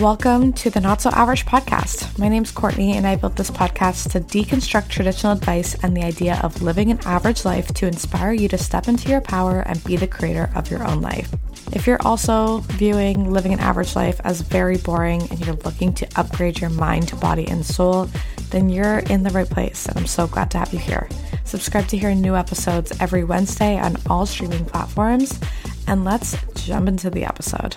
Welcome to the Not So Average podcast. My name is Courtney, and I built this podcast to deconstruct traditional advice and the idea of living an average life to inspire you to step into your power and be the creator of your own life. If you're also viewing living an average life as very boring and you're looking to upgrade your mind, body, and soul, then you're in the right place, and I'm so glad to have you here. Subscribe to hear new episodes every Wednesday on all streaming platforms, and let's jump into the episode.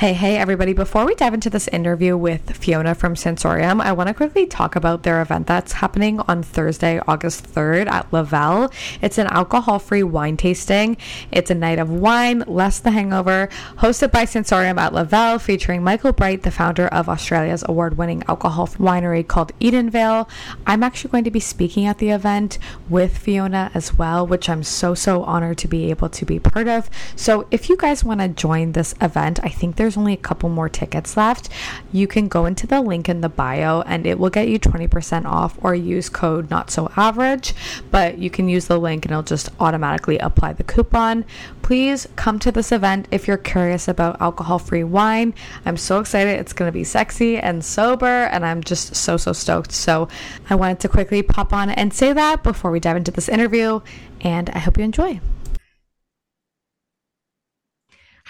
Hey, hey, everybody. Before we dive into this interview with Fiona from Sansorium, I want to quickly talk about their event that's happening on Thursday, August 3rd at Lavelle. It's an alcohol free wine tasting. It's a night of wine, less the hangover, hosted by Sansorium at Lavelle, featuring Michael Bright, the founder of Australia's award winning alcohol winery called Edenvale. I'm actually going to be speaking at the event with Fiona as well, which I'm so, so honored to be able to be part of. So if you guys want to join this event, I think there's there's only a couple more tickets left, you can go into the link in the bio and it will get you 20% off or use code not so average. But you can use the link and it'll just automatically apply the coupon. Please come to this event if you're curious about alcohol free wine. I'm so excited. It's going to be sexy and sober, and I'm just so, so stoked. So I wanted to quickly pop on and say that before we dive into this interview, and I hope you enjoy.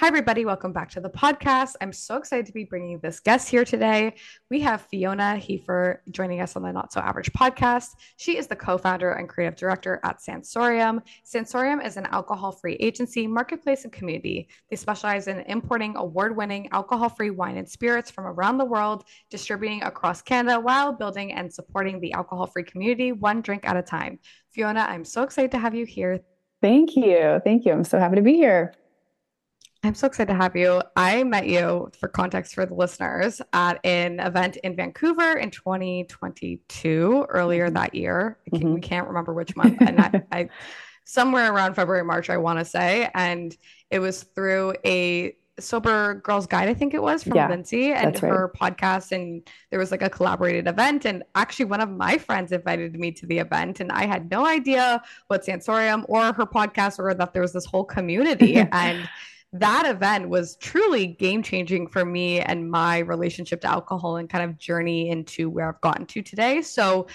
Hi, everybody. Welcome back to the podcast. I'm so excited to be bringing this guest here today. We have Fiona Hepher joining us on the Not So Average podcast. She is the co founder and creative director at Sansorium. Sansorium is an alcohol free agency, marketplace, and community. They specialize in importing award winning alcohol free wine and spirits from around the world, distributing across Canada while building and supporting the alcohol free community one drink at a time. Fiona, I'm so excited to have you here. Thank you. Thank you. I'm so happy to be here. I'm so excited to have you. I met you for context for the listeners at an event in Vancouver in 2022, earlier mm-hmm. that year. Mm-hmm. We can't remember which month. And I, I somewhere around February, March, I want to say. And it was through a sober girls guide i think it was from yeah, lindsay and her right. podcast and there was like a collaborated event and actually one of my friends invited me to the event and i had no idea what sansorium or her podcast or that there was this whole community and that event was truly game changing for me and my relationship to alcohol and kind of journey into where I've gotten to today. So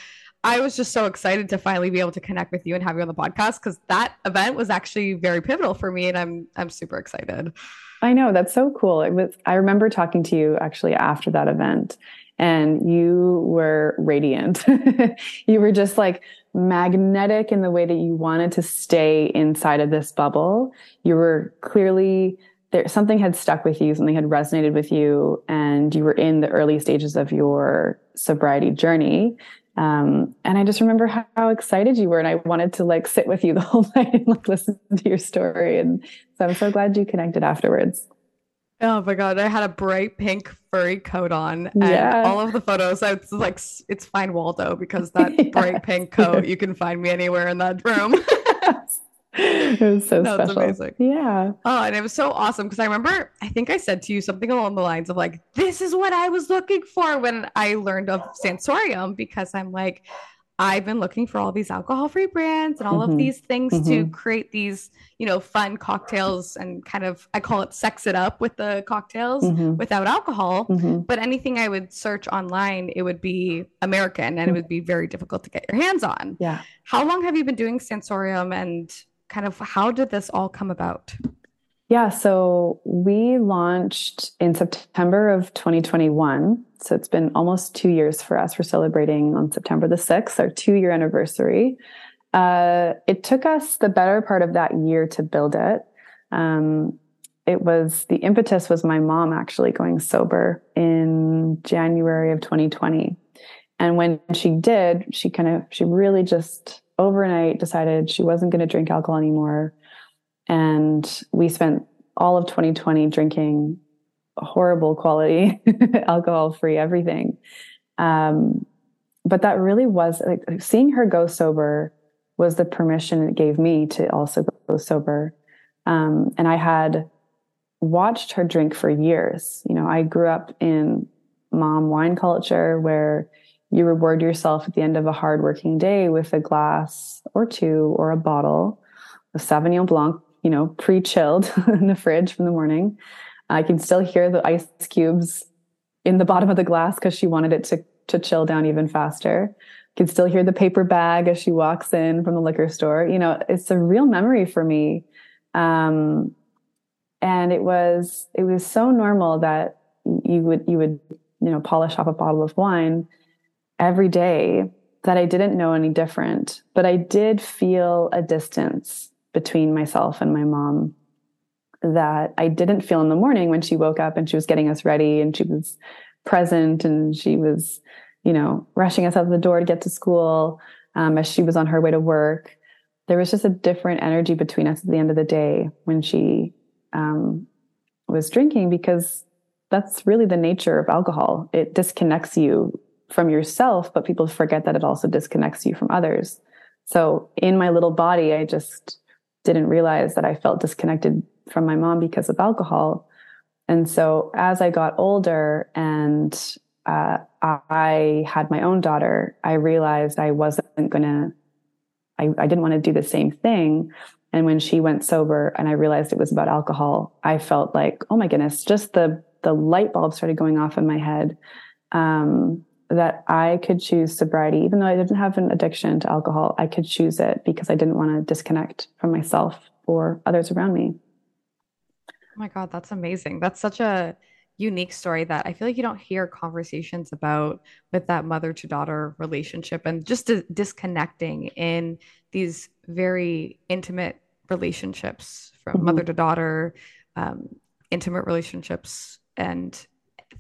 I was just so excited to finally be able to connect with you and have you on the podcast because that event was actually very pivotal for me and I'm I'm super excited. I know that's so cool. It was I remember talking to you actually after that event and you were radiant. you were just like magnetic in the way that you wanted to stay inside of this bubble. You were clearly there, something had stuck with you, something had resonated with you, and you were in the early stages of your sobriety journey. Um, and I just remember how, how, excited you were, and I wanted to like sit with you the whole night and like listen to your story. And so I'm so glad you connected afterwards. Oh my god, I had a bright pink furry coat on, and yeah. all of the photos. It's like it's fine Waldo because that yes. bright pink coat. You can find me anywhere in that room. it was so no, special. amazing. Yeah. Oh, and it was so awesome because I remember I think I said to you something along the lines of like, "This is what I was looking for" when I learned of Sansorium because I'm like, I've been looking for all these alcohol free brands and all mm-hmm. of these things mm-hmm. to create these, you know, fun cocktails and kind of, I call it sex it up with the cocktails mm-hmm. without alcohol. Mm-hmm. But anything I would search online, it would be American and it would be very difficult to get your hands on. Yeah. How long have you been doing Sansorium and kind of how did this all come about? Yeah, so we launched in September of 2021. So it's been almost two years for us. We're celebrating on September the 6th, our two year anniversary. Uh, it took us the better part of that year to build it. Um, it was the impetus was my mom actually going sober in January of 2020. And when she did, she kind of, she really just overnight decided she wasn't going to drink alcohol anymore and we spent all of 2020 drinking horrible quality, alcohol free everything. Um, but that really was like seeing her go sober was the permission it gave me to also go sober. Um, and I had watched her drink for years. You know, I grew up in mom wine culture where you reward yourself at the end of a hard working day with a glass or two or a bottle of Sauvignon Blanc you know, pre chilled in the fridge from the morning. I can still hear the ice cubes in the bottom of the glass because she wanted it to to chill down even faster. Can still hear the paper bag as she walks in from the liquor store. You know, it's a real memory for me. Um, and it was it was so normal that you would you would you know polish off a bottle of wine every day that I didn't know any different, but I did feel a distance between myself and my mom that I didn't feel in the morning when she woke up and she was getting us ready and she was present and she was, you know, rushing us out the door to get to school um, as she was on her way to work. There was just a different energy between us at the end of the day when she um, was drinking because that's really the nature of alcohol. It disconnects you from yourself, but people forget that it also disconnects you from others. So in my little body, I just didn't realize that I felt disconnected from my mom because of alcohol. And so as I got older and uh, I had my own daughter, I realized I wasn't going to, I, didn't want to do the same thing. And when she went sober and I realized it was about alcohol, I felt like, oh my goodness, just the, the light bulb started going off in my head. Um, that I could choose sobriety, even though I didn't have an addiction to alcohol, I could choose it because I didn't want to disconnect from myself or others around me. Oh my God, that's amazing. That's such a unique story that I feel like you don't hear conversations about with that mother to daughter relationship and just disconnecting in these very intimate relationships from mm-hmm. mother to daughter, um, intimate relationships, and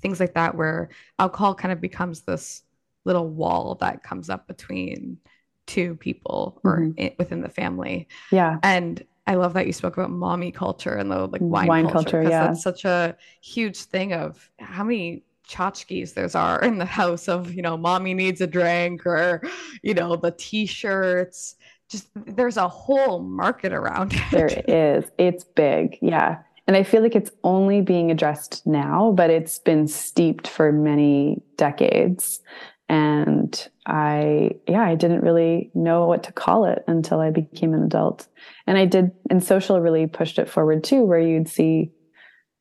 things like that, where alcohol kind of becomes this little wall that comes up between two people or mm-hmm. in, within the family. Yeah. And I love that you spoke about mommy culture and the like wine, wine culture because yeah. that's such a huge thing of how many tchotchkes there's are in the house of you know mommy needs a drink or you know the t-shirts just there's a whole market around it. There is. It's big. Yeah. And I feel like it's only being addressed now, but it's been steeped for many decades. And I, yeah, I didn't really know what to call it until I became an adult. And I did, and social really pushed it forward too, where you'd see,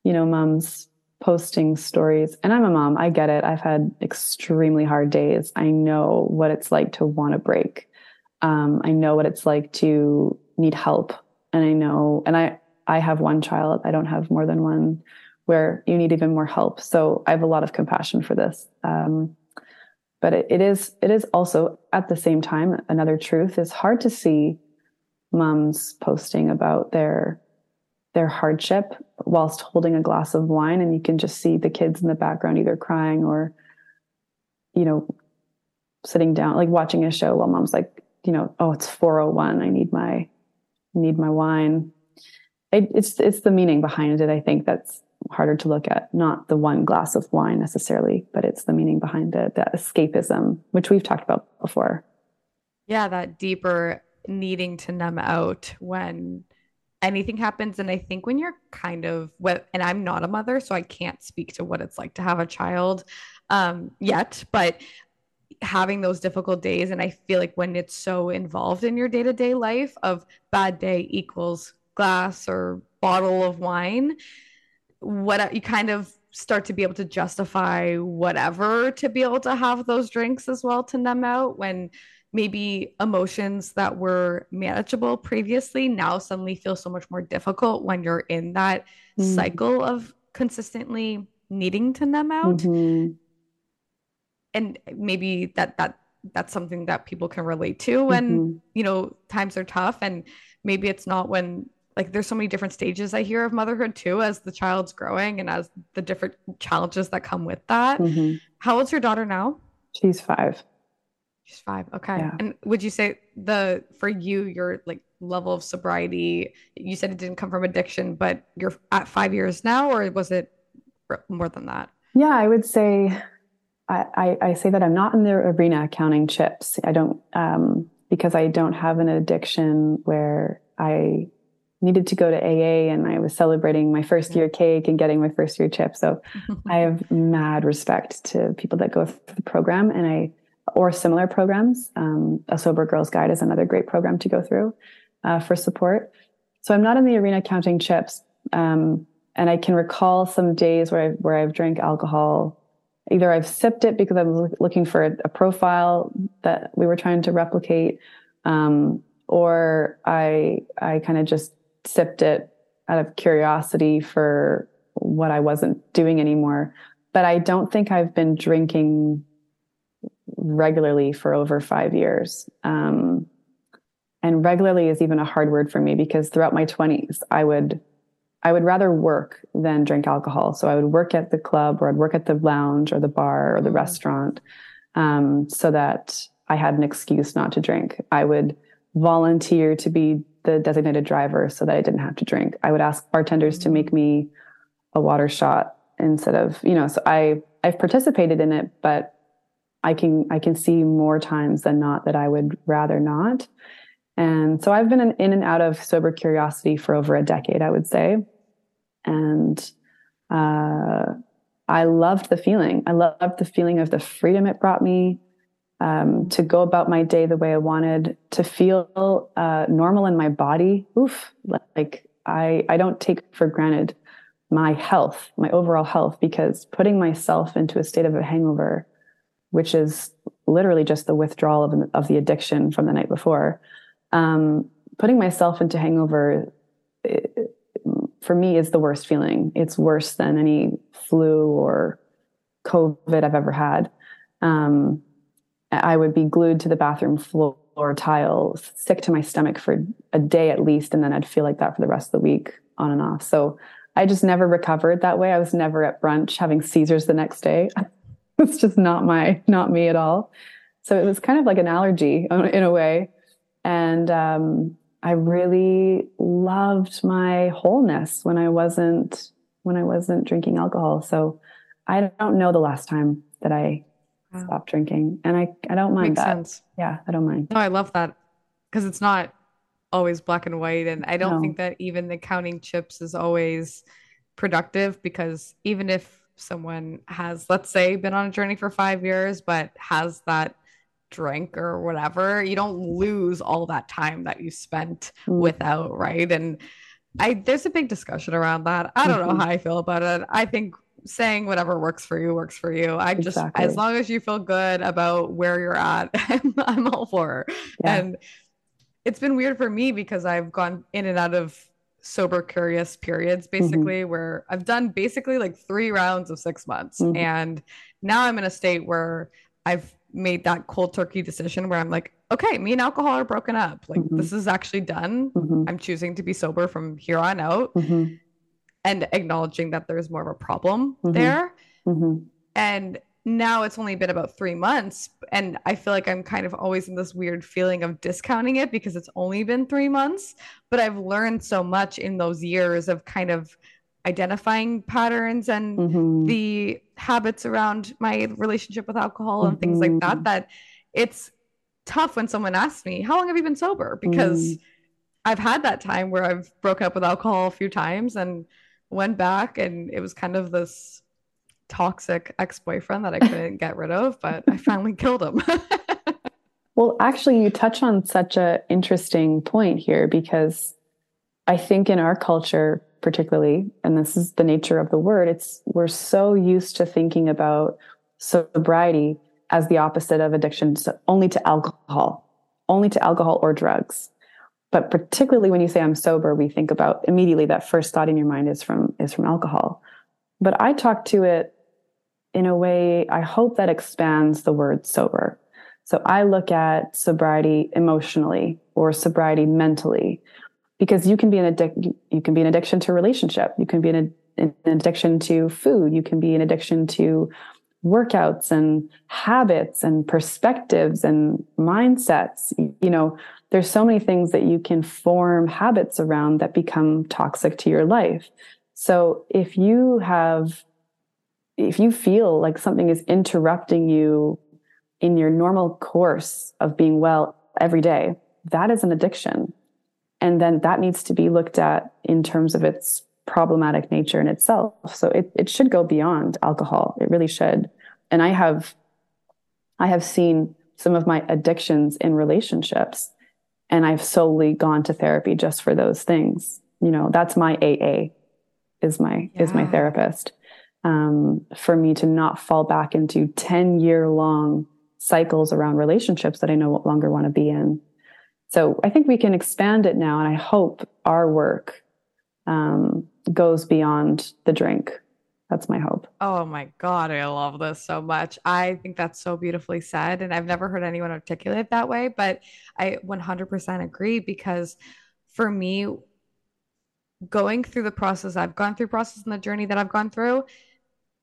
you know, moms posting stories. And I'm a mom, I get it. I've had extremely hard days. I know what it's like to want to break. Um, I know what it's like to need help. And I know, and I, I have one child, I don't have more than one, where you need even more help. So I have a lot of compassion for this. Um, but it, it is it is also at the same time another truth is hard to see moms posting about their their hardship whilst holding a glass of wine and you can just see the kids in the background either crying or you know sitting down like watching a show while mom's like you know oh it's 401 i need my need my wine it, it's it's the meaning behind it i think that's harder to look at. Not the one glass of wine necessarily but it's the meaning behind it that escapism which we've talked about before. Yeah that deeper needing to numb out when anything happens. And i think when you're kind of and i'm not a mother so i can't speak to what it's like to have a child um, yet but having those difficult days and i feel like when it's so involved in your day-to-day life of bad day equals glass or bottle of wine what you kind of start to be able to justify whatever to be able to have those drinks as well to numb out when maybe emotions that were manageable previously now suddenly feel so much more difficult when you're in that mm. cycle of consistently needing to numb out mm-hmm. and maybe that that that's something that people can relate to when mm-hmm. you know times are tough and maybe it's not when like there's so many different stages I hear of motherhood too as the child's growing and as the different challenges that come with that. Mm-hmm. How old's your daughter now? She's five. She's five. Okay. Yeah. And would you say the for you your like level of sobriety? You said it didn't come from addiction, but you're at five years now, or was it more than that? Yeah, I would say I, I, I say that I'm not in the arena counting chips. I don't um, because I don't have an addiction where I needed to go to AA and I was celebrating my first year cake and getting my first year chip. So I have mad respect to people that go through the program and I, or similar programs. Um, a sober girls guide is another great program to go through uh, for support. So I'm not in the arena counting chips. Um, and I can recall some days where I've, where I've drank alcohol either I've sipped it because I'm looking for a, a profile that we were trying to replicate, um, or I I kind of just sipped it out of curiosity for what I wasn't doing anymore. But I don't think I've been drinking regularly for over five years. Um, and regularly is even a hard word for me because throughout my 20s, I would I would rather work than drink alcohol. So I would work at the club or I'd work at the lounge or the bar or the mm. restaurant um, so that I had an excuse not to drink. I would volunteer to be the designated driver so that I didn't have to drink. I would ask bartenders to make me a water shot instead of, you know, so I I've participated in it, but I can I can see more times than not that I would rather not. And so I've been in and out of sober curiosity for over a decade, I would say. And uh, I loved the feeling. I loved the feeling of the freedom it brought me um, to go about my day the way I wanted, to feel uh, normal in my body. Oof, like I, I don't take for granted my health, my overall health, because putting myself into a state of a hangover, which is literally just the withdrawal of, of the addiction from the night before, um, putting myself into hangover it, for me is the worst feeling. It's worse than any flu or COVID I've ever had. Um, I would be glued to the bathroom floor tile, sick to my stomach for a day at least, and then I'd feel like that for the rest of the week, on and off. So I just never recovered that way. I was never at brunch having Caesars the next day. it's just not my, not me at all. So it was kind of like an allergy in a way. And um, I really loved my wholeness when I wasn't when I wasn't drinking alcohol. So I don't know the last time that I stopped drinking, and I I don't mind Makes that. Sense. Yeah, I don't mind. No, I love that because it's not always black and white, and I don't no. think that even the counting chips is always productive because even if someone has let's say been on a journey for 5 years but has that drink or whatever, you don't lose all that time that you spent mm. without, right? And I there's a big discussion around that. I don't mm-hmm. know how I feel about it. I think saying whatever works for you works for you. I just exactly. as long as you feel good about where you're at, I'm, I'm all for. Yeah. And it's been weird for me because I've gone in and out of sober curious periods mm-hmm. basically mm-hmm. where I've done basically like 3 rounds of 6 months mm-hmm. and now I'm in a state where I've made that cold turkey decision where I'm like, okay, me and alcohol are broken up. Like mm-hmm. this is actually done. Mm-hmm. I'm choosing to be sober from here on out mm-hmm. And acknowledging that there's more of a problem mm-hmm. there. Mm-hmm. And now it's only been about three months. And I feel like I'm kind of always in this weird feeling of discounting it because it's only been three months. But I've learned so much in those years of kind of identifying patterns and mm-hmm. the habits around my relationship with alcohol and things like that mm-hmm. that it's tough when someone asks me how long have you been sober because mm. i've had that time where i've broken up with alcohol a few times and went back and it was kind of this toxic ex-boyfriend that i couldn't get rid of but i finally killed him well actually you touch on such a interesting point here because i think in our culture particularly, and this is the nature of the word, it's we're so used to thinking about sobriety as the opposite of addiction so only to alcohol, only to alcohol or drugs. But particularly when you say I'm sober, we think about immediately that first thought in your mind is from is from alcohol. But I talk to it in a way I hope that expands the word sober. So I look at sobriety emotionally or sobriety mentally because you can be an addict you can be an addiction to relationship you can be an, an addiction to food you can be an addiction to workouts and habits and perspectives and mindsets you know there's so many things that you can form habits around that become toxic to your life so if you have if you feel like something is interrupting you in your normal course of being well every day that is an addiction and then that needs to be looked at in terms of its problematic nature in itself. So it, it should go beyond alcohol. It really should. And I have, I have seen some of my addictions in relationships and I've solely gone to therapy just for those things. You know, that's my AA is my, yeah. is my therapist. um, for me to not fall back into 10 year long cycles around relationships that I no longer want to be in. So I think we can expand it now. And I hope our work um, goes beyond the drink. That's my hope. Oh my God, I love this so much. I think that's so beautifully said. And I've never heard anyone articulate that way, but I 100% agree because for me, going through the process I've gone through, process and the journey that I've gone through,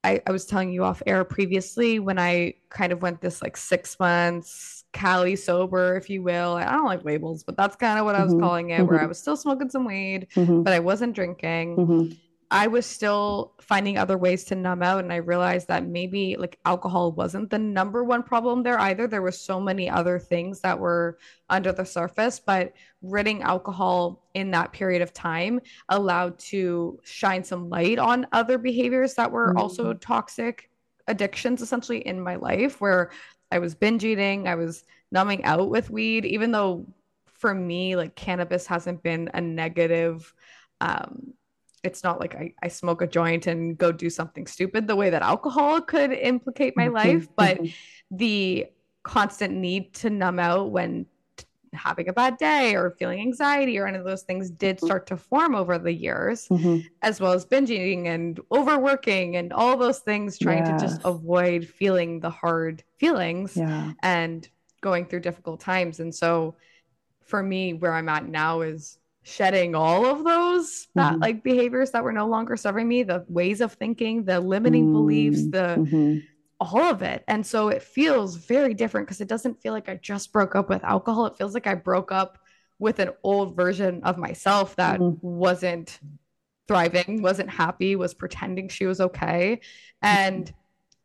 I, I was telling you off air previously when I kind of went this like six months Cali sober, if you will. I don't like labels, but that's kind of what I was mm-hmm. calling it, mm-hmm. where I was still smoking some weed, mm-hmm. but I wasn't drinking. I was still finding other ways to numb out. And I realized that maybe like alcohol wasn't the number one problem there either. There were so many other things that were under the surface, but ridding alcohol in that period of time allowed to shine some light on other behaviors that were mm-hmm. also toxic addictions essentially in my life where I was binge eating, I was numbing out with weed, even though for me, like cannabis hasn't been a negative um, it's not like I, I smoke a joint and go do something stupid the way that alcohol could implicate my mm-hmm. life, but mm-hmm. the constant need to numb out when t- having a bad day or feeling anxiety or any of those things did mm-hmm. start to form over the years, mm-hmm. as well as binge eating and overworking and all those things, trying yes. to just avoid feeling the hard feelings yeah. and going through difficult times. And so for me, where I'm at now is shedding all of those that mm-hmm. like behaviors that were no longer serving me the ways of thinking the limiting mm-hmm. beliefs the mm-hmm. all of it and so it feels very different because it doesn't feel like i just broke up with alcohol it feels like i broke up with an old version of myself that mm-hmm. wasn't thriving wasn't happy was pretending she was okay and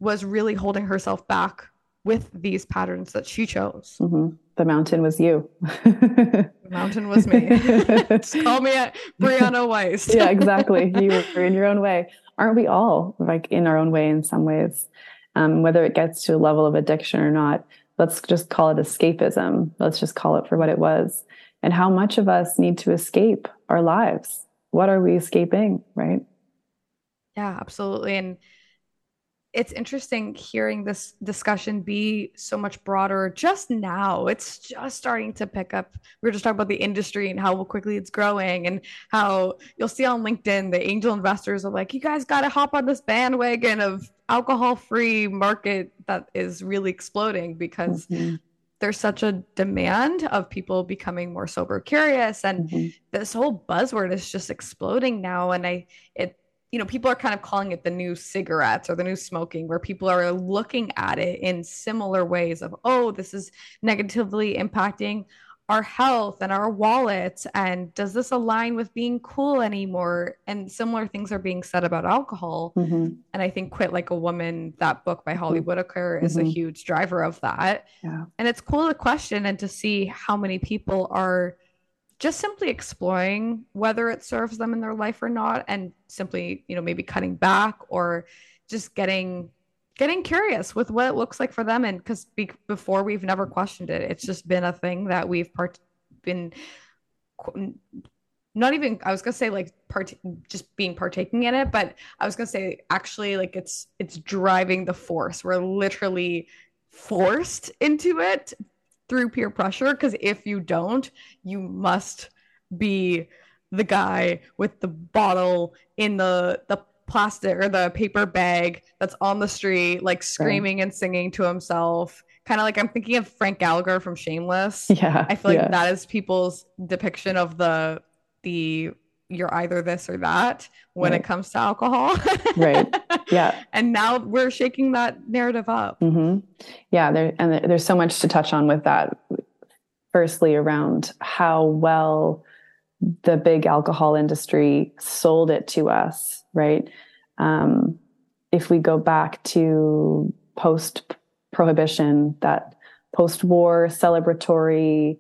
was really holding herself back with these patterns that she chose. Mm-hmm. The mountain was you. the mountain was me. Just call me at Brianna Wiest. yeah, exactly. You were in your own way. Aren't we all like in our own way in some ways? Um, whether it gets to a level of addiction or not, let's just call it escapism. Let's just call it for what it was. And how much of us need to escape our lives? What are we escaping, right? Yeah, absolutely. And it's interesting hearing this discussion be so much broader just now. It's just starting to pick up. We were just talking about the industry and how quickly it's growing, and how you'll see on LinkedIn the angel investors are like, you guys got to hop on this bandwagon of alcohol free market that is really exploding because. Mm-hmm. There's such a demand of people becoming more sober curious and mm-hmm. this whole buzzword is just exploding now and I it you know, people are kind of calling it the new cigarettes or the new smoking, where people are looking at it in similar ways of, oh, this is negatively impacting our health and our wallets. And does this align with being cool anymore? And similar things are being said about alcohol. Mm-hmm. And I think Quit Like a Woman, that book by Holly mm-hmm. Whitaker, is mm-hmm. a huge driver of that. Yeah. And it's cool to question and to see how many people are just simply exploring whether it serves them in their life or not and simply you know maybe cutting back or just getting getting curious with what it looks like for them. And because be- before we've never questioned it it's just been a thing that we've part been not even i was gonna say like part just being partaking in it but i was gonna say actually like it's it's driving the force. We're literally forced into it through peer pressure because if you don't, you must be the guy with the bottle in the the plastic or the paper bag that's on the street like screaming right. and singing to himself kind of like i'm thinking of frank gallagher from shameless yeah i feel like yeah. that is people's depiction of the the you're either this or that when right. it comes to alcohol. right. Yeah. And now we're shaking that narrative up. Mm-hmm. Yeah. There, and there's so much to touch on with that. Firstly, around how well the big alcohol industry sold it to us, right? Um, if we go back to post prohibition, that post war celebratory,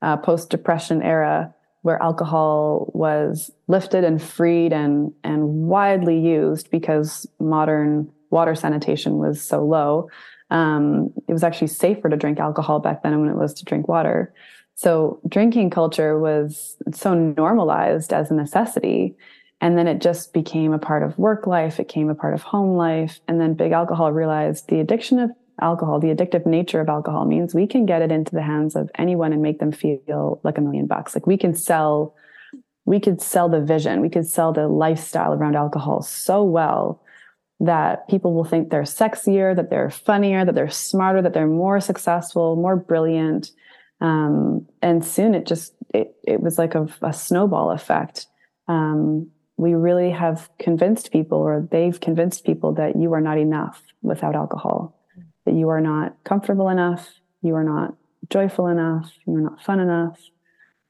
uh, post depression era, where alcohol was lifted and freed and and widely used because modern water sanitation was so low. Um, it was actually safer to drink alcohol back then than it was to drink water. So drinking culture was so normalized as a necessity. And then it just became a part of work life. It became a part of home life. And then big alcohol realized the addiction of alcohol, the addictive nature of alcohol means we can get it into the hands of anyone and make them feel like a million bucks. Like we can sell, we could sell the vision, we could sell the lifestyle around alcohol so well that people will think they're sexier, that they're funnier, that they're smarter, that they're more successful, more brilliant. Um, and soon it just, it, it was like a, a snowball effect. Um, we really have convinced people, or they've convinced people, that you are not enough without alcohol, that you are not comfortable enough, you are not joyful enough, you are not fun enough,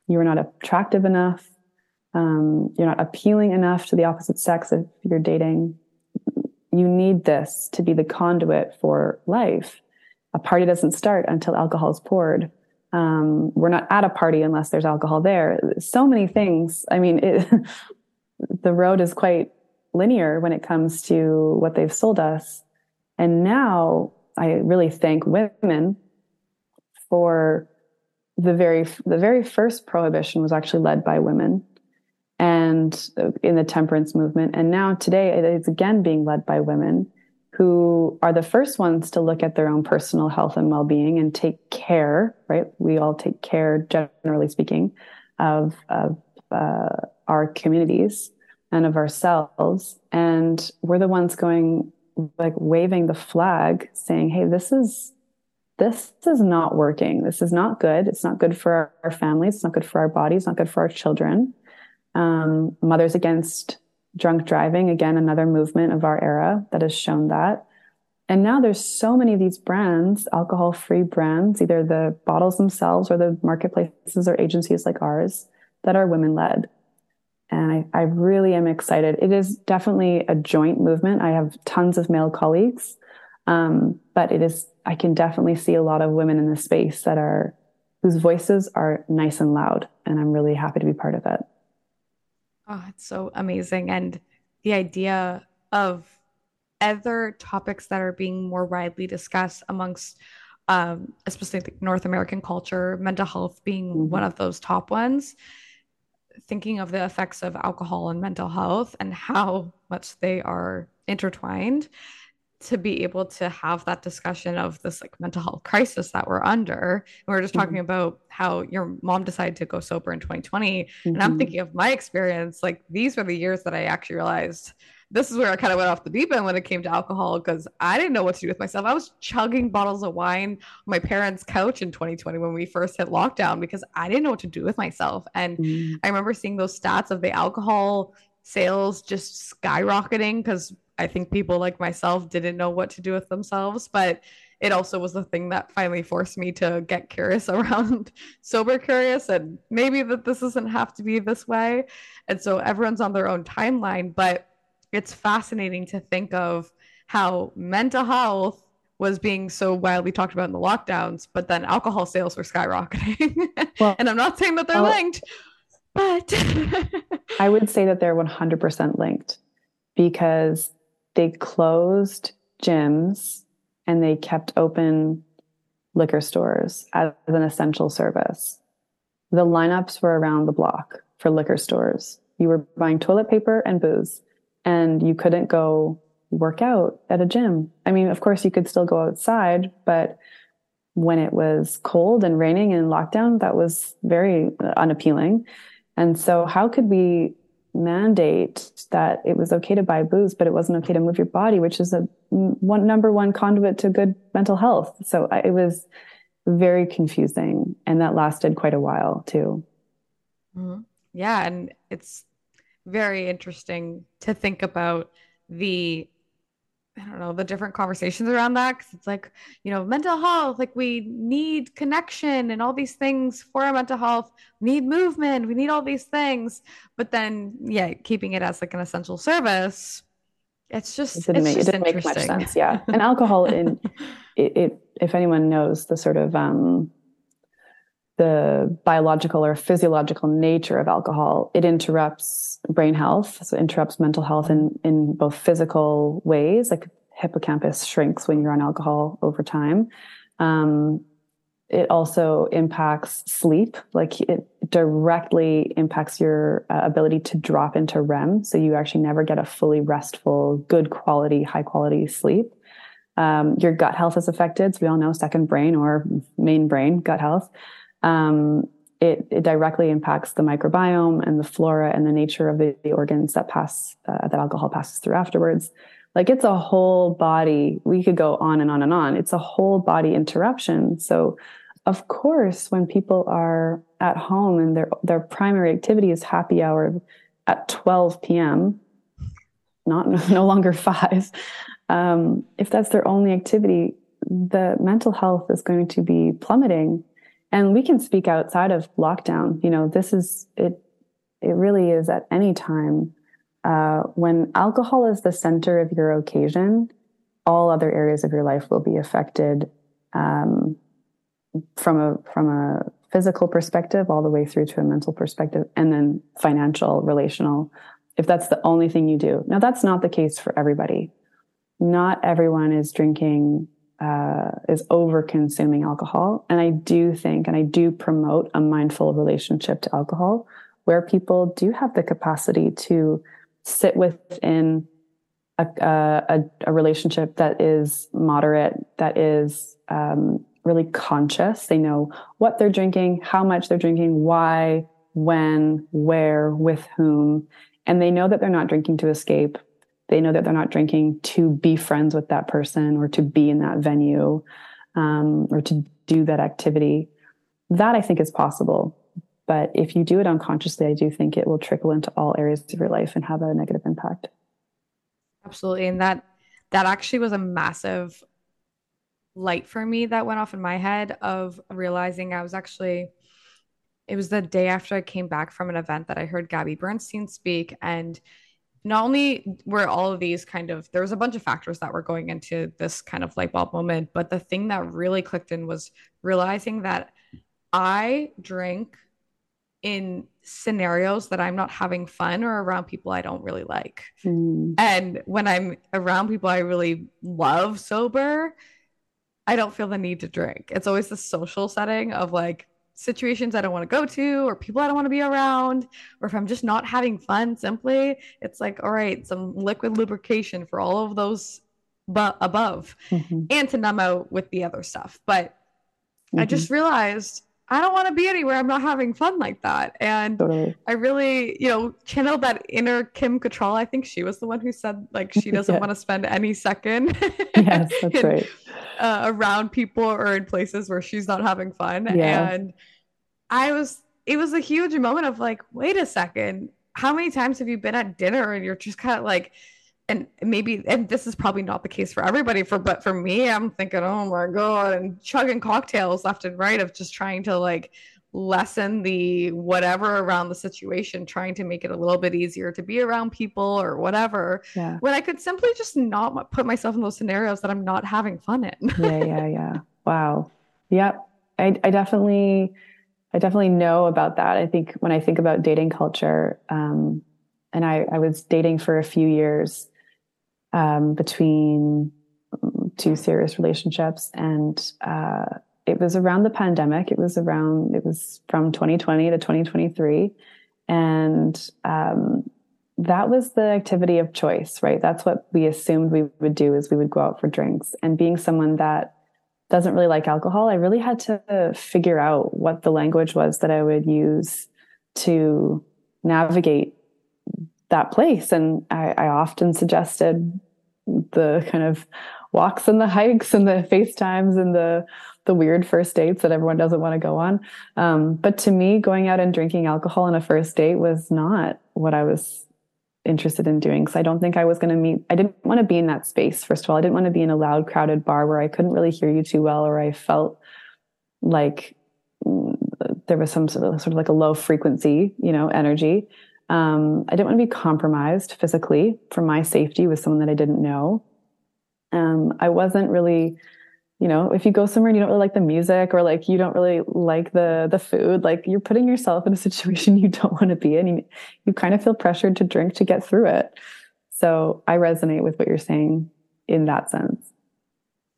you are not attractive enough, um, you're not appealing enough to the opposite sex if you're dating. You need this to be the conduit for life. A party doesn't start until alcohol is poured. Um, we're not at a party unless there's alcohol there. So many things. I mean, it, the road is quite linear when it comes to what they've sold us. And now I really thank women for the very the very first prohibition was actually led by women and in the temperance movement and now today it's again being led by women who are the first ones to look at their own personal health and well-being and take care right we all take care generally speaking of, of uh, our communities and of ourselves. And we're the ones going like waving the flag saying, Hey, this is, this is not working. This is not good. It's not good for our, our families. It's not good for our bodies. Not good for our children. Um, Mothers Against Drunk Driving, again, another movement of our era that has shown that. And now there's so many of these brands, alcohol free brands, either the bottles themselves or the marketplaces or agencies like ours that are women led. And I, I really am excited. It is definitely a joint movement. I have tons of male colleagues, um, but it is, I can definitely see a lot of women in this space that are, whose voices are nice and loud. And I'm really happy to be part of it. Oh, it's so amazing. And the idea of other topics that are being more widely discussed amongst um, especially North American culture, mental health being mm-hmm. one of those top ones thinking of the effects of alcohol and mental health and how much they are intertwined to be able to have that discussion of this like mental health crisis that we're under. And we are just talking mm-hmm. about how your mom decided to go sober in 2020. Mm-hmm. And I'm mm-hmm. thinking of my experience, like these were the years that I actually realized this is where I kind of went off the deep end when it came to alcohol because I didn't know what to do with myself. I was chugging bottles of wine on my parents' couch in 2020 when we first hit lockdown because I didn't know what to do with myself. And mm. I remember seeing those stats of the alcohol sales just skyrocketing because I think people like myself didn't know what to do with themselves. But it also was the thing that finally forced me to get curious around sober curious and maybe that this doesn't have to be this way. And so everyone's on their own timeline. But it's fascinating to think of how mental health was being so wildly talked about in the lockdowns, but then alcohol sales were skyrocketing. Well, and I'm not saying that they're well, linked, but I would say that they're 100% linked because they closed gyms and they kept open liquor stores as an essential service. The lineups were around the block for liquor stores. You were buying toilet paper and booze and you couldn't go work out at a gym. I mean, of course, you could still go outside, but when it was cold and raining and lockdown, that was very unappealing. And so, how could we mandate that it was okay to buy booze, but it wasn't okay to move your body, which is a one number one conduit to good mental health? So I, it was very confusing, and that lasted quite a while too. Mm-hmm. Yeah, and it's very interesting to think about the I don't know, the different conversations around that. Cause it's like, you know, mental health, like we need connection and all these things for our mental health, we need movement, we need all these things. But then, yeah, keeping it as like an essential service, it's just, it didn't, make, it didn't make much sense. Yeah. And alcohol, in it, it, if anyone knows the sort of, um, the biological or physiological nature of alcohol, it interrupts brain health. So it interrupts mental health in, in both physical ways, like hippocampus shrinks when you're on alcohol over time. Um, it also impacts sleep. Like it directly impacts your uh, ability to drop into REM. So you actually never get a fully restful, good quality, high quality sleep. Um, your gut health is affected. So we all know second brain or main brain, gut health. Um, it, it, directly impacts the microbiome and the flora and the nature of the, the organs that pass uh, that alcohol passes through afterwards. Like it's a whole body. We could go on and on and on. It's a whole body interruption. So, of course, when people are at home and their their primary activity is happy hour at 12 p.m., not no longer five. Um, if that's their only activity, the mental health is going to be plummeting and we can speak outside of lockdown. You know this is it it really is at any time uh, when alcohol is the center of your occasion all other areas of your life will be affected um, from a from a physical perspective all the way through to a mental perspective and then financial relational if that's the only thing you do. Now that's not the case for everybody. Not everyone is drinking uh, is over consuming alcohol. And I do think, and I do promote a mindful relationship to alcohol where people do have the capacity to sit within a, a, a relationship that is moderate, that is um, really conscious. They know what they're drinking, how much they're drinking, why, when, where, with whom. And they know that they're not drinking to escape they know that they're not drinking to be friends with that person or to be in that venue um, or to do that activity. That I think is possible. But if you do it unconsciously, I do think it will trickle into all areas of your life and have a negative impact. Absolutely. And that that actually was a massive light for me that went off in my head of realizing I was actually it was the day after I came back from an event that I heard Gabby Bernstein speak and not only were all of these kind of there was a bunch of factors that were going into this kind of light bulb moment but the thing that really clicked in was realizing that i drink in scenarios that i'm not having fun or around people i don't really like mm. and when i'm around people i really love sober i don't feel the need to drink it's always the social setting of like situations I don't want to go to or people I don't want to be around, or if I'm just not having fun simply, it's like, all right, some liquid lubrication for all of those bu- above mm-hmm. and to numb out with the other stuff. But mm-hmm. I just realized I don't want to be anywhere I'm not having fun like that. And totally. I really, you know, channeled that inner Kim Cattrall. I think she was the one who said like she doesn't yeah. want to spend any second yes, that's in, right. Uh, around people or in places where she's not having fun. Yeah. And I was it was a huge moment of like, wait a second, how many times have you been at dinner and you're just kind of like and maybe and this is probably not the case for everybody for but for me i'm thinking oh my god and chugging cocktails left and right of just trying to like lessen the whatever around the situation trying to make it a little bit easier to be around people or whatever yeah. when i could simply just not put myself in those scenarios that i'm not having fun in. Yeah yeah yeah. Wow. Yep. I, I definitely i definitely know about that i think when i think about dating culture um, and I, I was dating for a few years um, between two serious relationships. And uh, it was around the pandemic. It was around, it was from 2020 to 2023. And um, that was the activity of choice, right? That's what we assumed we would do is we would go out for drinks. And being someone that doesn't really like alcohol, I really had to figure out what the language was that I would use to navigate that place. And I, I often suggested the kind of walks and the hikes and the FaceTimes and the the weird first dates that everyone doesn't want to go on. Um, but to me, going out and drinking alcohol on a first date was not what I was interested in doing. Because I don't think I was going to meet. I didn't want to be in that space. First of all, I didn't want to be in a loud, crowded bar where I couldn't really hear you too well, or I felt like mm, there was some sort of, sort of like a low frequency, you know, energy. Um, I didn't want to be compromised physically for my safety with someone that I didn't know. Um, I wasn't really, you know, if you go somewhere and you don't really like the music or like you don't really like the the food, like you're putting yourself in a situation you don't want to be in. You, you kind of feel pressured to drink to get through it. So I resonate with what you're saying in that sense.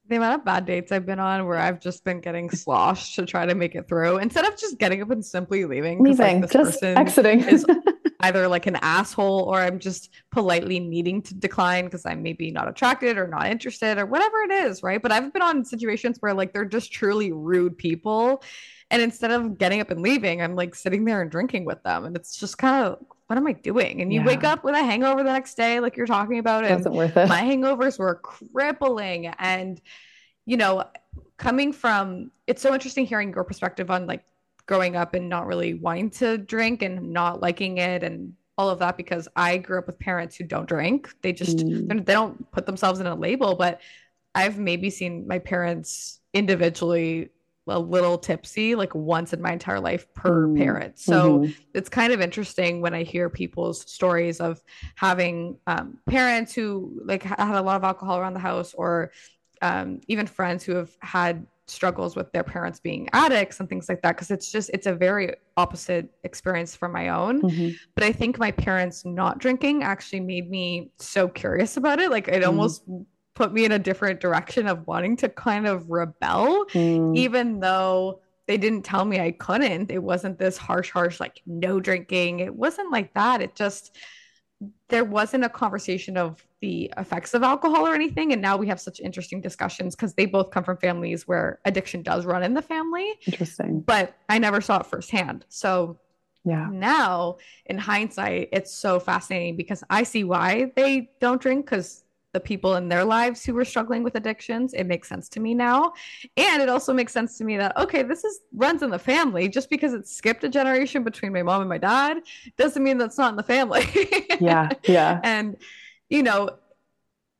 the amount of bad dates I've been on where I've just been getting sloshed to try to make it through instead of just getting up and simply leaving. Leaving, like, just exiting. is either like an asshole or I'm just politely needing to decline because I'm maybe not attracted or not interested or whatever it is, right? But I've been on situations where like they're just truly rude people. And instead of getting up and leaving, I'm like sitting there and drinking with them. And it's just kind of what am I doing? And you yeah. wake up with a hangover the next day, like you're talking about. It wasn't worth it. My hangovers were crippling. And, you know, coming from it's so interesting hearing your perspective on like growing up and not really wanting to drink and not liking it and all of that because I grew up with parents who don't drink. They just mm. they don't put themselves in a label, but I've maybe seen my parents individually a little tipsy like once in my entire life per mm. parent. So mm-hmm. it's kind of interesting when I hear people's stories of having um, parents who like had a lot of alcohol around the house or um, even friends who have had struggles with their parents being addicts and things like that because it's just it's a very opposite experience from my own mm-hmm. but i think my parents not drinking actually made me so curious about it like it mm-hmm. almost put me in a different direction of wanting to kind of rebel, mm. even though they didn't tell me I couldn't. It wasn't this harsh, harsh, like no drinking. It wasn't like that. It just, there wasn't a conversation of the effects of alcohol or anything. And now we have such interesting discussions because they both come from families where addiction does run in the family. Interesting. But I never saw it firsthand. So yeah. Now, in hindsight, it's so fascinating because I see why they don't drink because the people in their lives who were struggling with addictions. It makes sense to me now. And it also makes sense to me that okay this is runs in the family. Just because it skipped a generation between my mom and my dad doesn't mean that's not in the family. Yeah yeah. And you know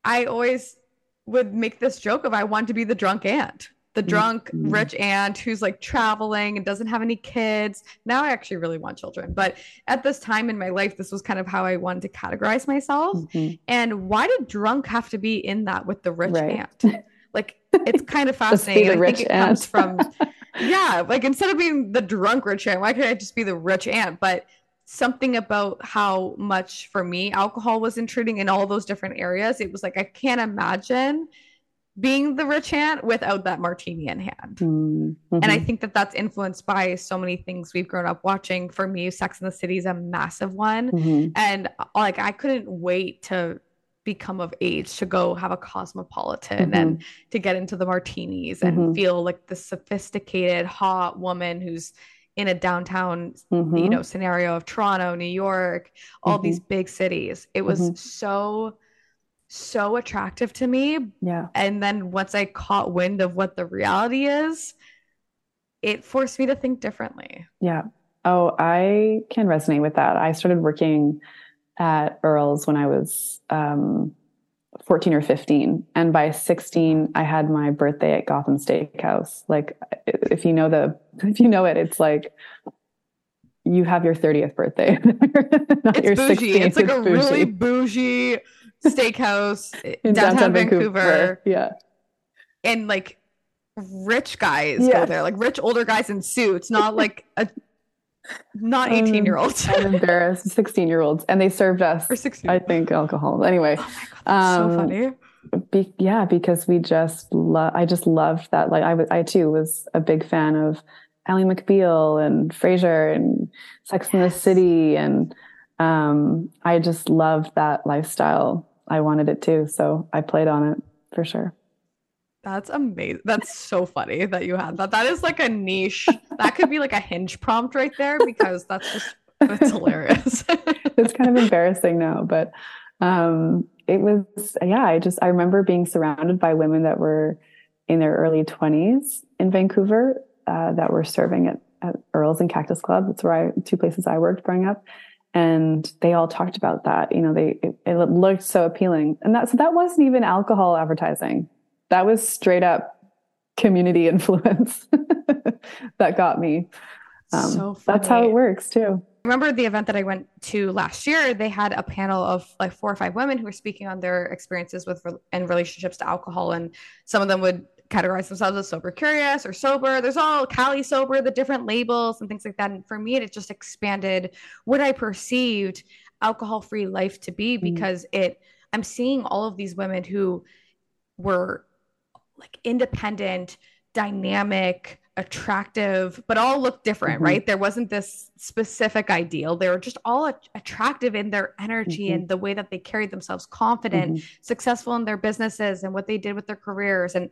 i always would make this joke of i want to be the drunk aunt the drunk mm-hmm. rich aunt who's like traveling and doesn't have any kids. Now I actually really want children, but at this time in my life, this was kind of how I wanted to categorize myself. Mm-hmm. And why did drunk have to be in that with the rich right. aunt? Like it's kind of fascinating. I think it aunt. comes from yeah, like instead of being the drunk rich aunt, why could I just be the rich aunt? But something about how much for me alcohol was intruding in all those different areas. It was like I can't imagine being the rich aunt without that martini in hand. Mm-hmm. And I think that that's influenced by so many things we've grown up watching. For me, Sex in the City is a massive one. Mm-hmm. And like, I couldn't wait to become of age to go have a cosmopolitan mm-hmm. and to get into the martinis and mm-hmm. feel like the sophisticated, hot woman who's in a downtown, mm-hmm. you know, scenario of Toronto, New York, all these mm-hmm. big cities. It was so so attractive to me. Yeah. And then once I caught wind of what the reality is, it forced me to think differently. Yeah. Oh, I can resonate with that. I started working at Earl's when I was um, 14 or 15. And by 16, I had my birthday at Gotham Steakhouse. Like, if you know the, if you know it, it's like, you have your 30th birthday. it's your bougie. It's like it's a bougie. really bougie steakhouse in downtown, downtown Vancouver. Vancouver. Yeah. And like rich guys yes. go there, like rich older guys in suits, not like a not 18 year olds. I'm embarrassed. 16 year olds. And they served us, or 16. I think, alcohol. Anyway. Oh God, um, so funny. Be, yeah, because we just love, I just loved that. Like, I, I too was a big fan of Ally McBeal and Frasier and Sex yes. in the City. And um, I just loved that lifestyle. I wanted it too. So I played on it for sure. That's amazing. That's so funny that you had that. That is like a niche. that could be like a hinge prompt right there because that's just that's hilarious. it's kind of embarrassing now, but um it was yeah, I just I remember being surrounded by women that were in their early 20s in Vancouver uh, that were serving at, at Earl's and Cactus Club. That's where I two places I worked growing up and they all talked about that you know they it, it looked so appealing. And that so that wasn't even alcohol advertising. That was straight up community influence that got me. Um, so that's how it works too. Remember the event that I went to last year, they had a panel of like four or five women who were speaking on their experiences with and relationships to alcohol. And some of them would categorize themselves as sober curious or sober. There's all Cali sober, the different labels and things like that. And for me, it just expanded what I perceived alcohol free life to be mm-hmm. because mm. it, I'm seeing all of these women who were like independent, dynamic, attractive, but all look different, mm-hmm. right? There wasn't this specific ideal. They were just all a- attractive in their energy mm-hmm. and the way that they carried themselves, confident, mm-hmm. successful in their businesses and what they did with their careers. And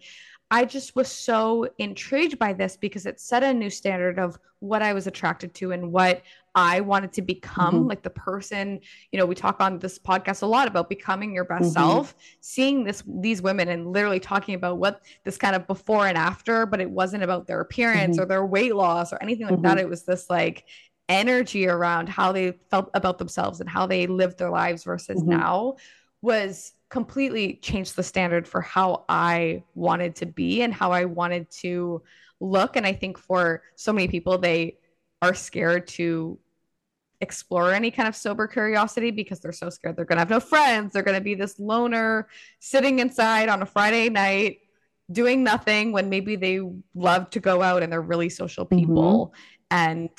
I just was so intrigued by this because it set a new standard of what I was attracted to and what I wanted to become mm-hmm. like the person, you know, we talk on this podcast a lot about becoming your best mm-hmm. self, seeing this these women and literally talking about what this kind of before and after, but it wasn't about their appearance mm-hmm. or their weight loss or anything like that. Mm-hmm. It was this like energy around how they felt about themselves and how they lived their lives versus mm-hmm. now was completely changed the standard for how I wanted to be and how I wanted to look. And I think for so many people, they are scared to explore any kind of sober curiosity because they're so scared they're going to have no friends. They're going to be this loner sitting inside on a Friday night doing nothing when maybe they love to go out and they're really social mm-hmm. people mm-hmm. and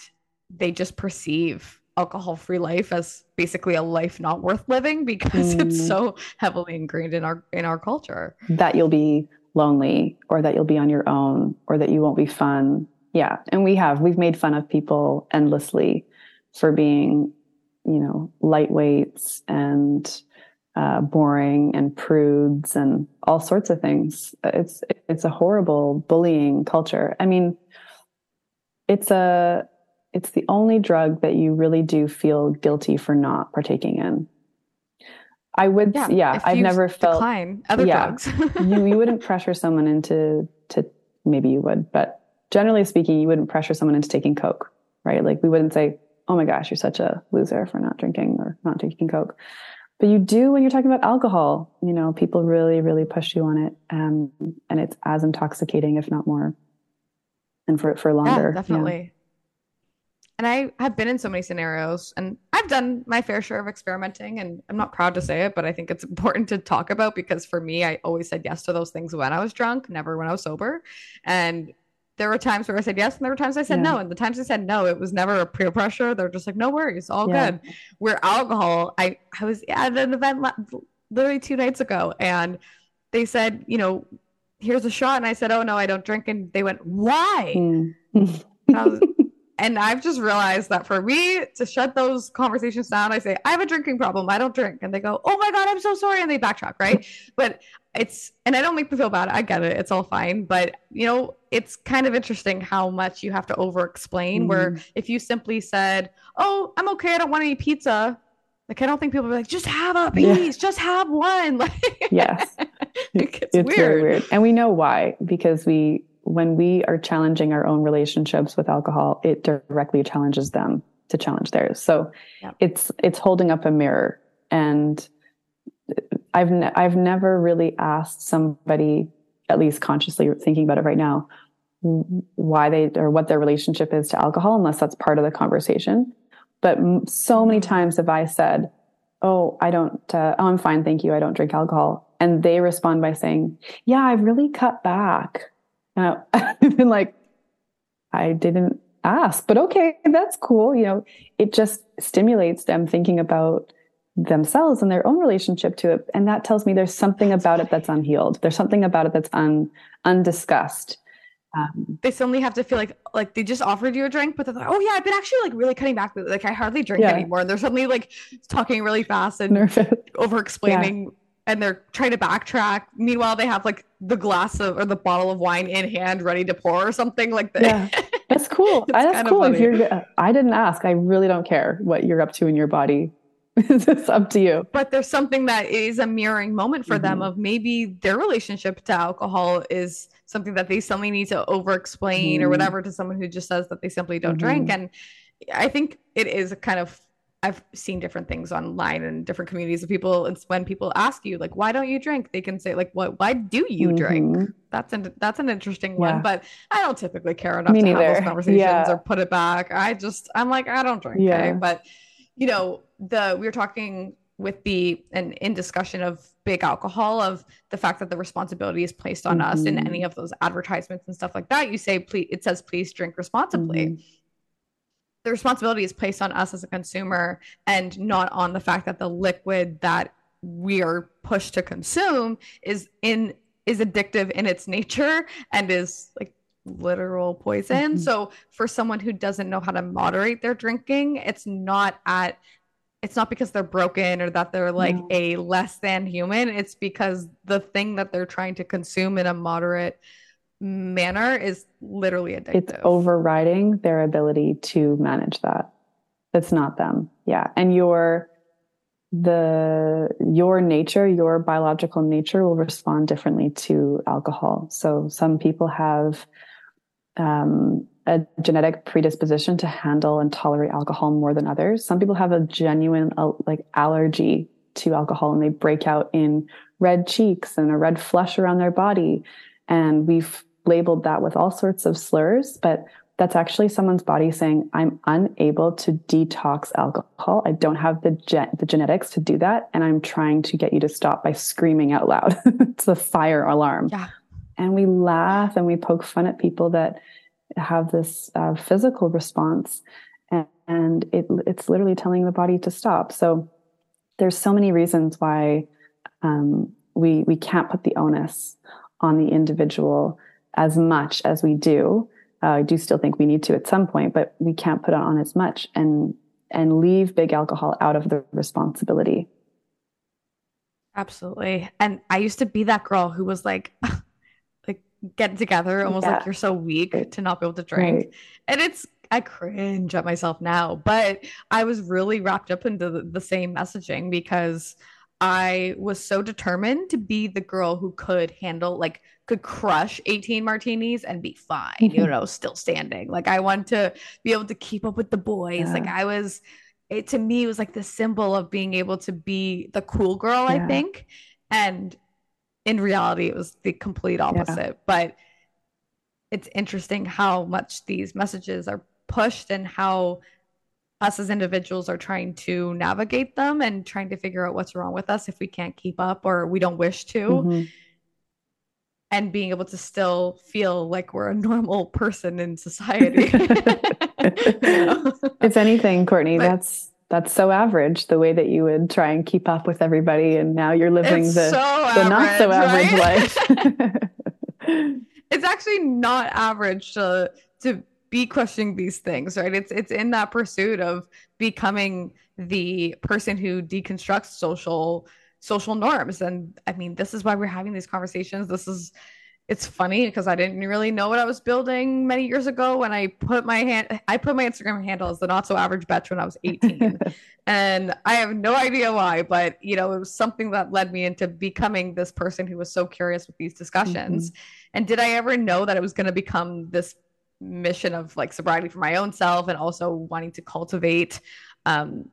they just perceive alcohol free life as basically a life not worth living because mm. it's so heavily ingrained in our in our culture. That you'll be lonely or that you'll be on your own or that you won't be fun. Yeah. And we have we've made fun of people endlessly for being you know lightweights and uh, boring and prudes and all sorts of things. It's it's a horrible bullying culture. I mean it's a it's the only drug that you really do feel guilty for not partaking in. I would, yeah. yeah I've never felt other yeah, drugs. you you wouldn't pressure someone into to maybe you would, but generally speaking, you wouldn't pressure someone into taking Coke, right? Like we wouldn't say, "Oh my gosh, you're such a loser for not drinking or not taking Coke." But you do when you're talking about alcohol. You know, people really, really push you on it, um, and it's as intoxicating, if not more, and for for longer. Yeah, definitely. And I have been in so many scenarios and I've done my fair share of experimenting and I'm not proud to say it, but I think it's important to talk about because for me, I always said yes to those things when I was drunk, never when I was sober. And there were times where I said yes and there were times I said yeah. no. And the times I said no, it was never a peer pressure. They're just like, no worries, all yeah. good. Where alcohol, I, I was at an event literally two nights ago and they said, you know, here's a shot. And I said, oh no, I don't drink. And they went, why? Mm. was, and I've just realized that for me to shut those conversations down, I say, I have a drinking problem. I don't drink. And they go, Oh my God, I'm so sorry. And they backtrack, right? but it's, and I don't make them feel bad. I get it. It's all fine. But, you know, it's kind of interesting how much you have to over explain. Mm. Where if you simply said, Oh, I'm okay. I don't want any pizza. Like, I don't think people are like, just have a piece, yeah. just have one. Like, yes. it's, it's weird. very weird. And we know why, because we, when we are challenging our own relationships with alcohol, it directly challenges them to challenge theirs. So yeah. it's it's holding up a mirror, and I've ne- I've never really asked somebody, at least consciously thinking about it right now, why they or what their relationship is to alcohol, unless that's part of the conversation. But so many times have I said, "Oh, I don't. Uh, oh, I'm fine, thank you. I don't drink alcohol," and they respond by saying, "Yeah, I've really cut back." And I, I've been like, I didn't ask, but okay, that's cool. You know, it just stimulates them thinking about themselves and their own relationship to it. And that tells me there's something about it that's unhealed. There's something about it that's un, undiscussed. Um, they suddenly have to feel like like they just offered you a drink, but they're like, oh yeah, I've been actually like really cutting back. Like I hardly drink yeah. anymore. And they're suddenly like talking really fast and over explaining. Yeah and they're trying to backtrack. Meanwhile, they have like the glass of or the bottle of wine in hand, ready to pour or something like that. Yeah, that's cool. that's cool. If you're, I didn't ask. I really don't care what you're up to in your body. it's up to you. But there's something that is a mirroring moment for mm-hmm. them of maybe their relationship to alcohol is something that they suddenly need to over explain mm-hmm. or whatever to someone who just says that they simply don't mm-hmm. drink. And I think it is a kind of I've seen different things online and different communities of people. It's when people ask you like, "Why don't you drink?" They can say like, "What? Why do you mm-hmm. drink?" That's an that's an interesting one. But I don't typically care enough Me to neither. have those conversations yeah. or put it back. I just I'm like I don't drink. Yeah. Okay? But you know the we were talking with the and in discussion of big alcohol of the fact that the responsibility is placed on mm-hmm. us in any of those advertisements and stuff like that. You say please it says please drink responsibly. Mm-hmm the responsibility is placed on us as a consumer and not on the fact that the liquid that we are pushed to consume is in is addictive in its nature and is like literal poison. Mm-hmm. So for someone who doesn't know how to moderate their drinking, it's not at it's not because they're broken or that they're like no. a less than human. It's because the thing that they're trying to consume in a moderate manner is literally addictive. It's overriding their ability to manage that. It's not them. Yeah. And your the your nature, your biological nature will respond differently to alcohol. So some people have um, a genetic predisposition to handle and tolerate alcohol more than others. Some people have a genuine uh, like allergy to alcohol and they break out in red cheeks and a red flush around their body. And we've labeled that with all sorts of slurs, but that's actually someone's body saying, I'm unable to detox alcohol. I don't have the, gen- the genetics to do that. And I'm trying to get you to stop by screaming out loud. it's a fire alarm. Yeah. And we laugh and we poke fun at people that have this uh, physical response and, and it, it's literally telling the body to stop so there's so many reasons why um, we we can't put the onus on the individual as much as we do. Uh, i do still think we need to at some point but we can't put it on as much and and leave big alcohol out of the responsibility. Absolutely. And i used to be that girl who was like like get together almost yeah. like you're so weak to not be able to drink. Right. and it's i cringe at myself now but i was really wrapped up into the, the same messaging because i was so determined to be the girl who could handle like could crush 18 martinis and be fine you know still standing like i want to be able to keep up with the boys yeah. like i was it to me was like the symbol of being able to be the cool girl yeah. i think and in reality it was the complete opposite yeah. but it's interesting how much these messages are pushed and how us as individuals are trying to navigate them and trying to figure out what's wrong with us if we can't keep up or we don't wish to mm-hmm. and being able to still feel like we're a normal person in society if anything courtney but, that's that's so average the way that you would try and keep up with everybody and now you're living the, so the not so average right? life it's actually not average to to be questioning these things right it's it's in that pursuit of becoming the person who deconstructs social social norms and i mean this is why we're having these conversations this is it's funny because I didn't really know what I was building many years ago when I put my hand I put my Instagram handle as the not so average betch when I was 18. and I have no idea why, but you know, it was something that led me into becoming this person who was so curious with these discussions. Mm-hmm. And did I ever know that it was going to become this mission of like sobriety for my own self and also wanting to cultivate um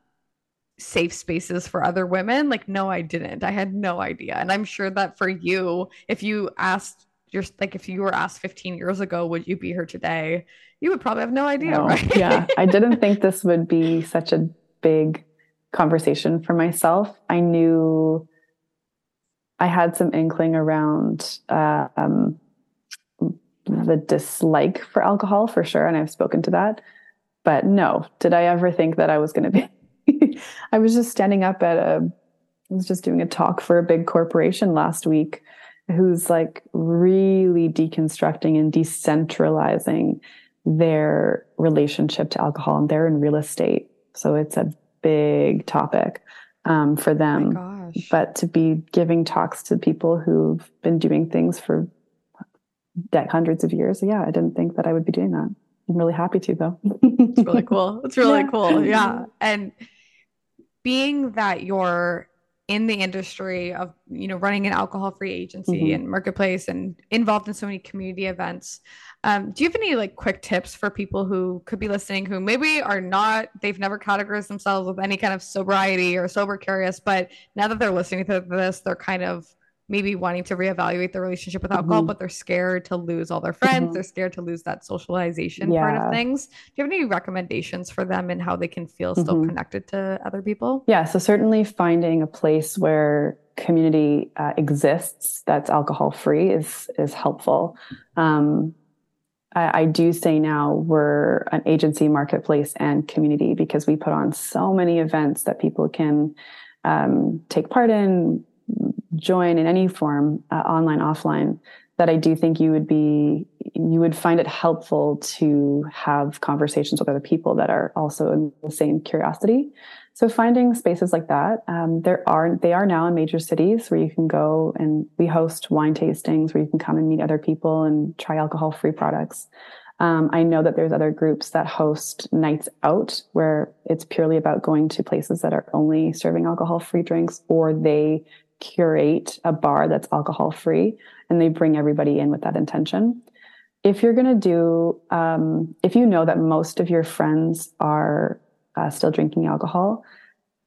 safe spaces for other women. Like no i didn't. I had no idea. And i'm sure that for you if you asked you're like if you were asked 15 years ago would you be here today? You would probably have no idea no, right? Yeah. I didn't think this would be such a big conversation for myself. I knew i had some inkling around uh, um, the dislike for alcohol for sure and i've spoken to that. But no did i ever think that i was going to be i was just standing up at a I was just doing a talk for a big corporation last week who's like really deconstructing and decentralizing their relationship to alcohol and they're in real estate so it's a big topic um, for them. oh but to be giving talks to people who've been doing things for hundreds of years. Yeah i didn't think that i would be doing that. I'm really happy to though. It's really cool. It's really yeah. cool. Yeah. And being that you're in the industry of you know running an alcohol free agency mm-hmm. and marketplace and involved in so many community events um, do you have any like quick tips for people who could be listening who maybe are not they've never categorized themselves with any kind of sobriety or sober curious but now that they're listening to this they're kind of maybe wanting to reevaluate their relationship with alcohol, mm-hmm. but they're scared to lose all their friends. Mm-hmm. They're scared to lose that socialization yeah. part of things. Do you have any recommendations for them and how they can feel still mm-hmm. connected to other people? Yeah, so certainly finding a place where community uh, exists that's alcohol free is is helpful. Um, I, I, do say now we're an agency, marketplace, and community because we put on so many events that people can um, take part in join in any form, uh, online, offline, that I do think you would be you would find it helpful to have conversations with other people that are also in the same curiosity. So finding spaces like that, um, there are they are now in major cities where you can go and we host wine tastings where you can come and meet other people and try alcohol free products. Um, I know that there's other groups that host nights out where it's purely about going to places that are only serving alcohol free drinks or they curate a bar that's alcohol free and they bring everybody in with that intention. If you're going to do, um, if you know that most of your friends are uh, still drinking alcohol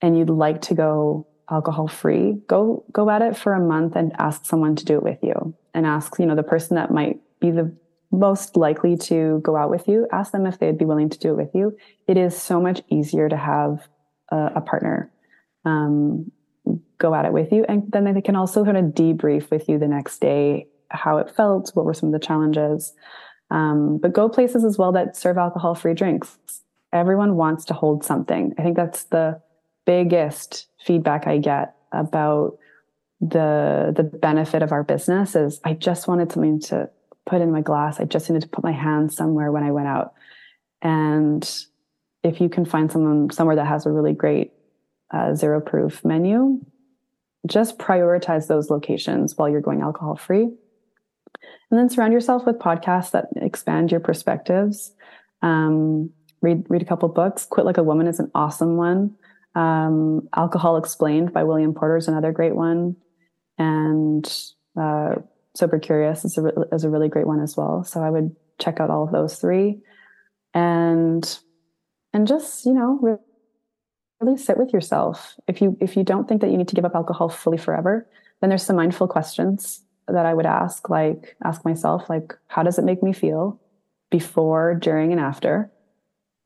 and you'd like to go alcohol free, go go at it for a month and ask someone to do it with you. And ask, you know, the person that might be the most likely to go out with you, ask them if they'd be willing to do it with you. It is so much easier to have a, a partner um, go at it with you. And then they can also kind of debrief with you the next day how it felt, what were some of the challenges. Um, but go places as well that serve alcohol free drinks. Everyone wants to hold something. I think that's the biggest feedback I get about the the benefit of our business is I just wanted something to put in my glass. I just needed to put my hands somewhere when I went out. And if you can find someone somewhere that has a really great uh, zero proof menu, just prioritize those locations while you're going alcohol free. And then surround yourself with podcasts that expand your perspectives. Um, read read a couple books. Quit Like a Woman is an awesome one. Um, Alcohol Explained by William Porter is another great one. And uh, Sober Curious is a, is a really great one as well. So I would check out all of those three. And and just, you know, really sit with yourself. If you if you don't think that you need to give up alcohol fully forever, then there's some mindful questions that I would ask, like ask myself, like, how does it make me feel before, during, and after?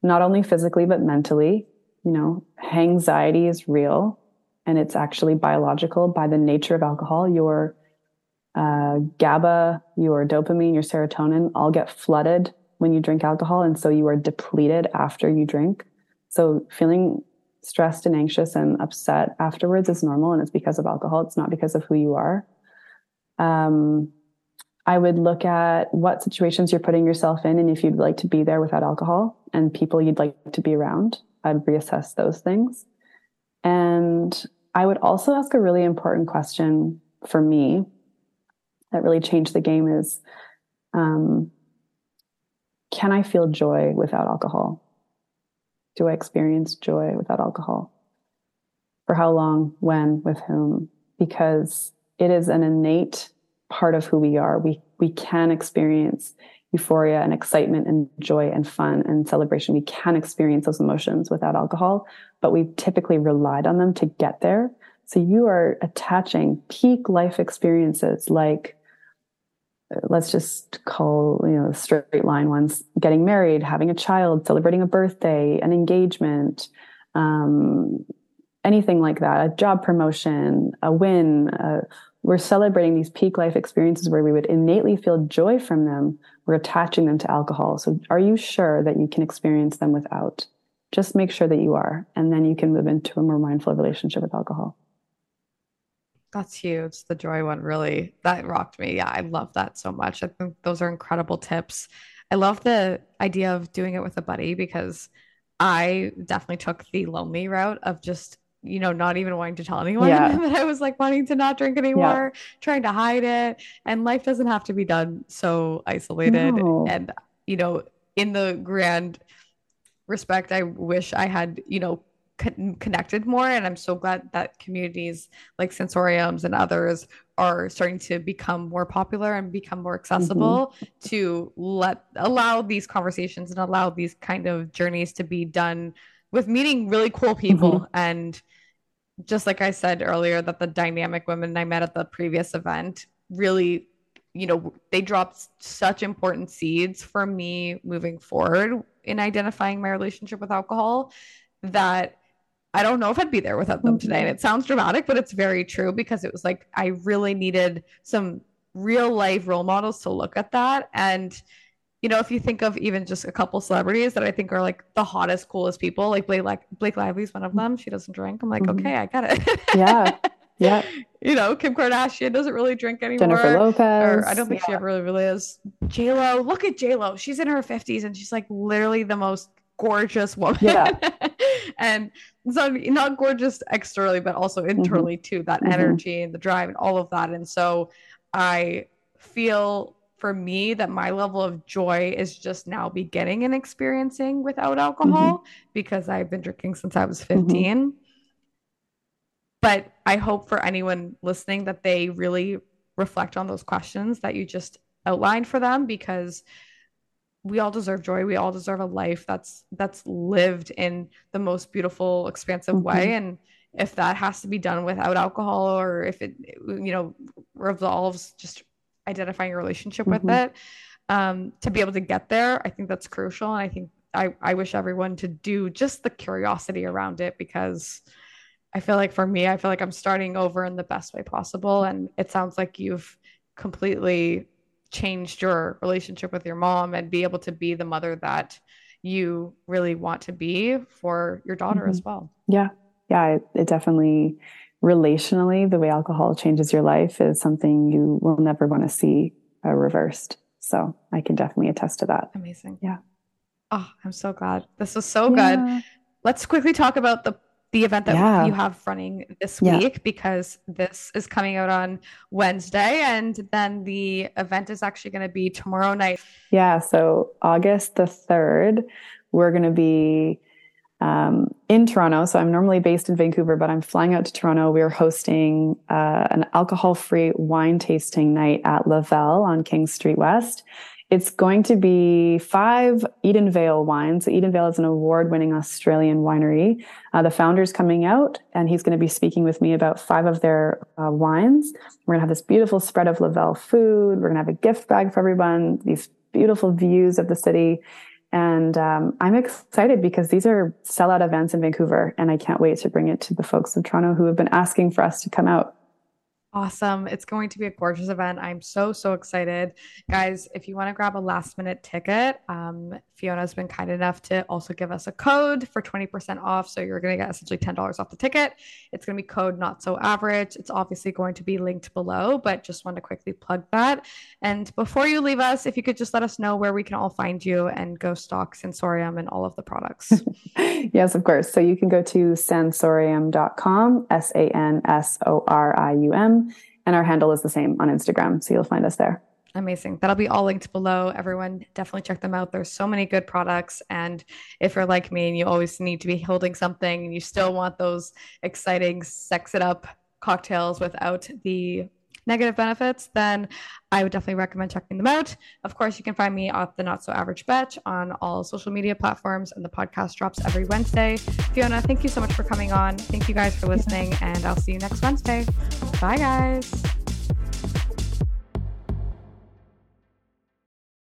Not only physically, but mentally. You know, anxiety is real and it's actually biological by the nature of alcohol. Your uh, GABA, your dopamine, your serotonin all get flooded when you drink alcohol. And so you are depleted after you drink. So feeling stressed and anxious and upset afterwards is normal and it's because of alcohol. It's not because of who you are. Um, I would look at what situations you're putting yourself in and if you'd like to be there without alcohol and people you'd like to be around. I'd reassess those things. And I would also ask a really important question for me that really changed the game is um, can I feel joy without alcohol? Do I experience joy without alcohol? For how long, when, with whom? Because it is an innate part of who we are. We, we can experience euphoria and excitement and joy and fun and celebration. We can experience those emotions without alcohol, but we've typically relied on them to get there. So you are attaching peak life experiences like let's just call you know straight line ones getting married having a child celebrating a birthday an engagement um, anything like that a job promotion a win uh, we're celebrating these peak life experiences where we would innately feel joy from them. We're attaching them to alcohol. So are you sure that you can experience them without? Just make sure that you are and then you can move into a more mindful relationship with alcohol that's huge. The joy one really that rocked me. Yeah, I love that so much. I think those are incredible tips. I love the idea of doing it with a buddy because I definitely took the lonely route of just, you know, not even wanting to tell anyone yeah. that I was like wanting to not drink anymore, yeah. trying to hide it. And life doesn't have to be done so isolated. No. And, you know, in the grand respect, I wish I had, you know, con- connected more. And I'm so glad that communities like Sansorium's and others are starting to become more popular and become more accessible mm-hmm. to let allow these conversations and allow these kind of journeys to be done with meeting really cool people mm-hmm. and just like I said earlier, that the dynamic women I met at the previous event really, you know, they dropped such important seeds for me moving forward in identifying my relationship with alcohol that I don't know if I'd be there without them today. And it sounds dramatic, but it's very true because it was like I really needed some real life role models to look at that. And, you know, if you think of even just a couple celebrities that I think are like the hottest, coolest people, like Blake, like Blake Lively's one of them. She doesn't drink. I'm like, mm-hmm. okay, I got it. yeah. Yeah. you know, Kim Kardashian doesn't really drink anymore. Jennifer Lopez. Or I don't think yeah. she ever really, really is. J Lo, look at J Lo. She's in her fifties and she's like literally the most gorgeous woman. Yeah. and so not gorgeous externally, but also mm-hmm. internally mm-hmm. too. That mm-hmm. energy and the drive and all of that. And so I feel for me that my level of joy is just now beginning and experiencing without alcohol mm-hmm. because I've been drinking since I was mm-hmm. 15 but I hope for anyone listening that they really reflect on those questions that you just outlined for them because we all deserve joy we all deserve a life that's that's lived in the most beautiful expansive mm-hmm. way and if that has to be done without alcohol or if it you know revolves just identifying your relationship mm-hmm. with it um, to be able to get there i think that's crucial and i think I, I wish everyone to do just the curiosity around it because I feel like for me, I feel like I'm starting over in the best way possible. And it sounds like you've completely changed your relationship with your mom and be able to be the mother that you really want to be for your daughter mm-hmm. as well. Yeah. Yeah. It, it definitely, relationally, the way alcohol changes your life is something you will never want to see uh, reversed. So I can definitely attest to that. Amazing. Yeah. Oh, I'm so glad. This was so yeah. good. Let's quickly talk about the the event that yeah. you have running this week because this is coming out on Wednesday and then the event is actually going to be tomorrow night. Yeah, so August the 3rd, we're going to be um, in Toronto. So I'm normally based in Vancouver, but I'm flying out to Toronto. We're hosting uh, an alcohol free wine tasting night at Lavelle on King Street West. It's going to be five Edenvale wines. So Edenvale is an award-winning Australian winery. Uh, the founder's coming out, and he's going to be speaking with me about five of their uh, wines. We're going to have this beautiful spread of Lavelle food. We're going to have a gift bag for everyone. These beautiful views of the city. And um, I'm excited because these are sellout events in Vancouver, and I can't wait to bring it to the folks in Toronto who have been asking for us to come out. Awesome. It's going to be a gorgeous event. I'm so, so excited. Guys, if you want to grab a last minute ticket, um, Fiona's been kind enough to also give us a code for 20% off. So you're going to get essentially $10 off the ticket. It's going to be code not so average. It's obviously going to be linked below, but just want to quickly plug that. And before you leave us, if you could just let us know where we can all find you and go stock Sansorium and all of the products. yes, of course. So you can go to sansorium.com, S A N S O R I U M and our handle is the same on Instagram. So you'll find us there. Amazing. That'll be all linked below. Everyone definitely check them out. There's so many good products. And if you're like me and you always need to be holding something and you still want those exciting, sex it up cocktails without the negative benefits, then I would definitely recommend checking them out. Of course, you can find me at the Not So Average Betch on all social media platforms, and the podcast drops every Wednesday. Fiona, thank you so much for coming on. Thank you guys for listening, and I'll see you next Wednesday. Bye, guys.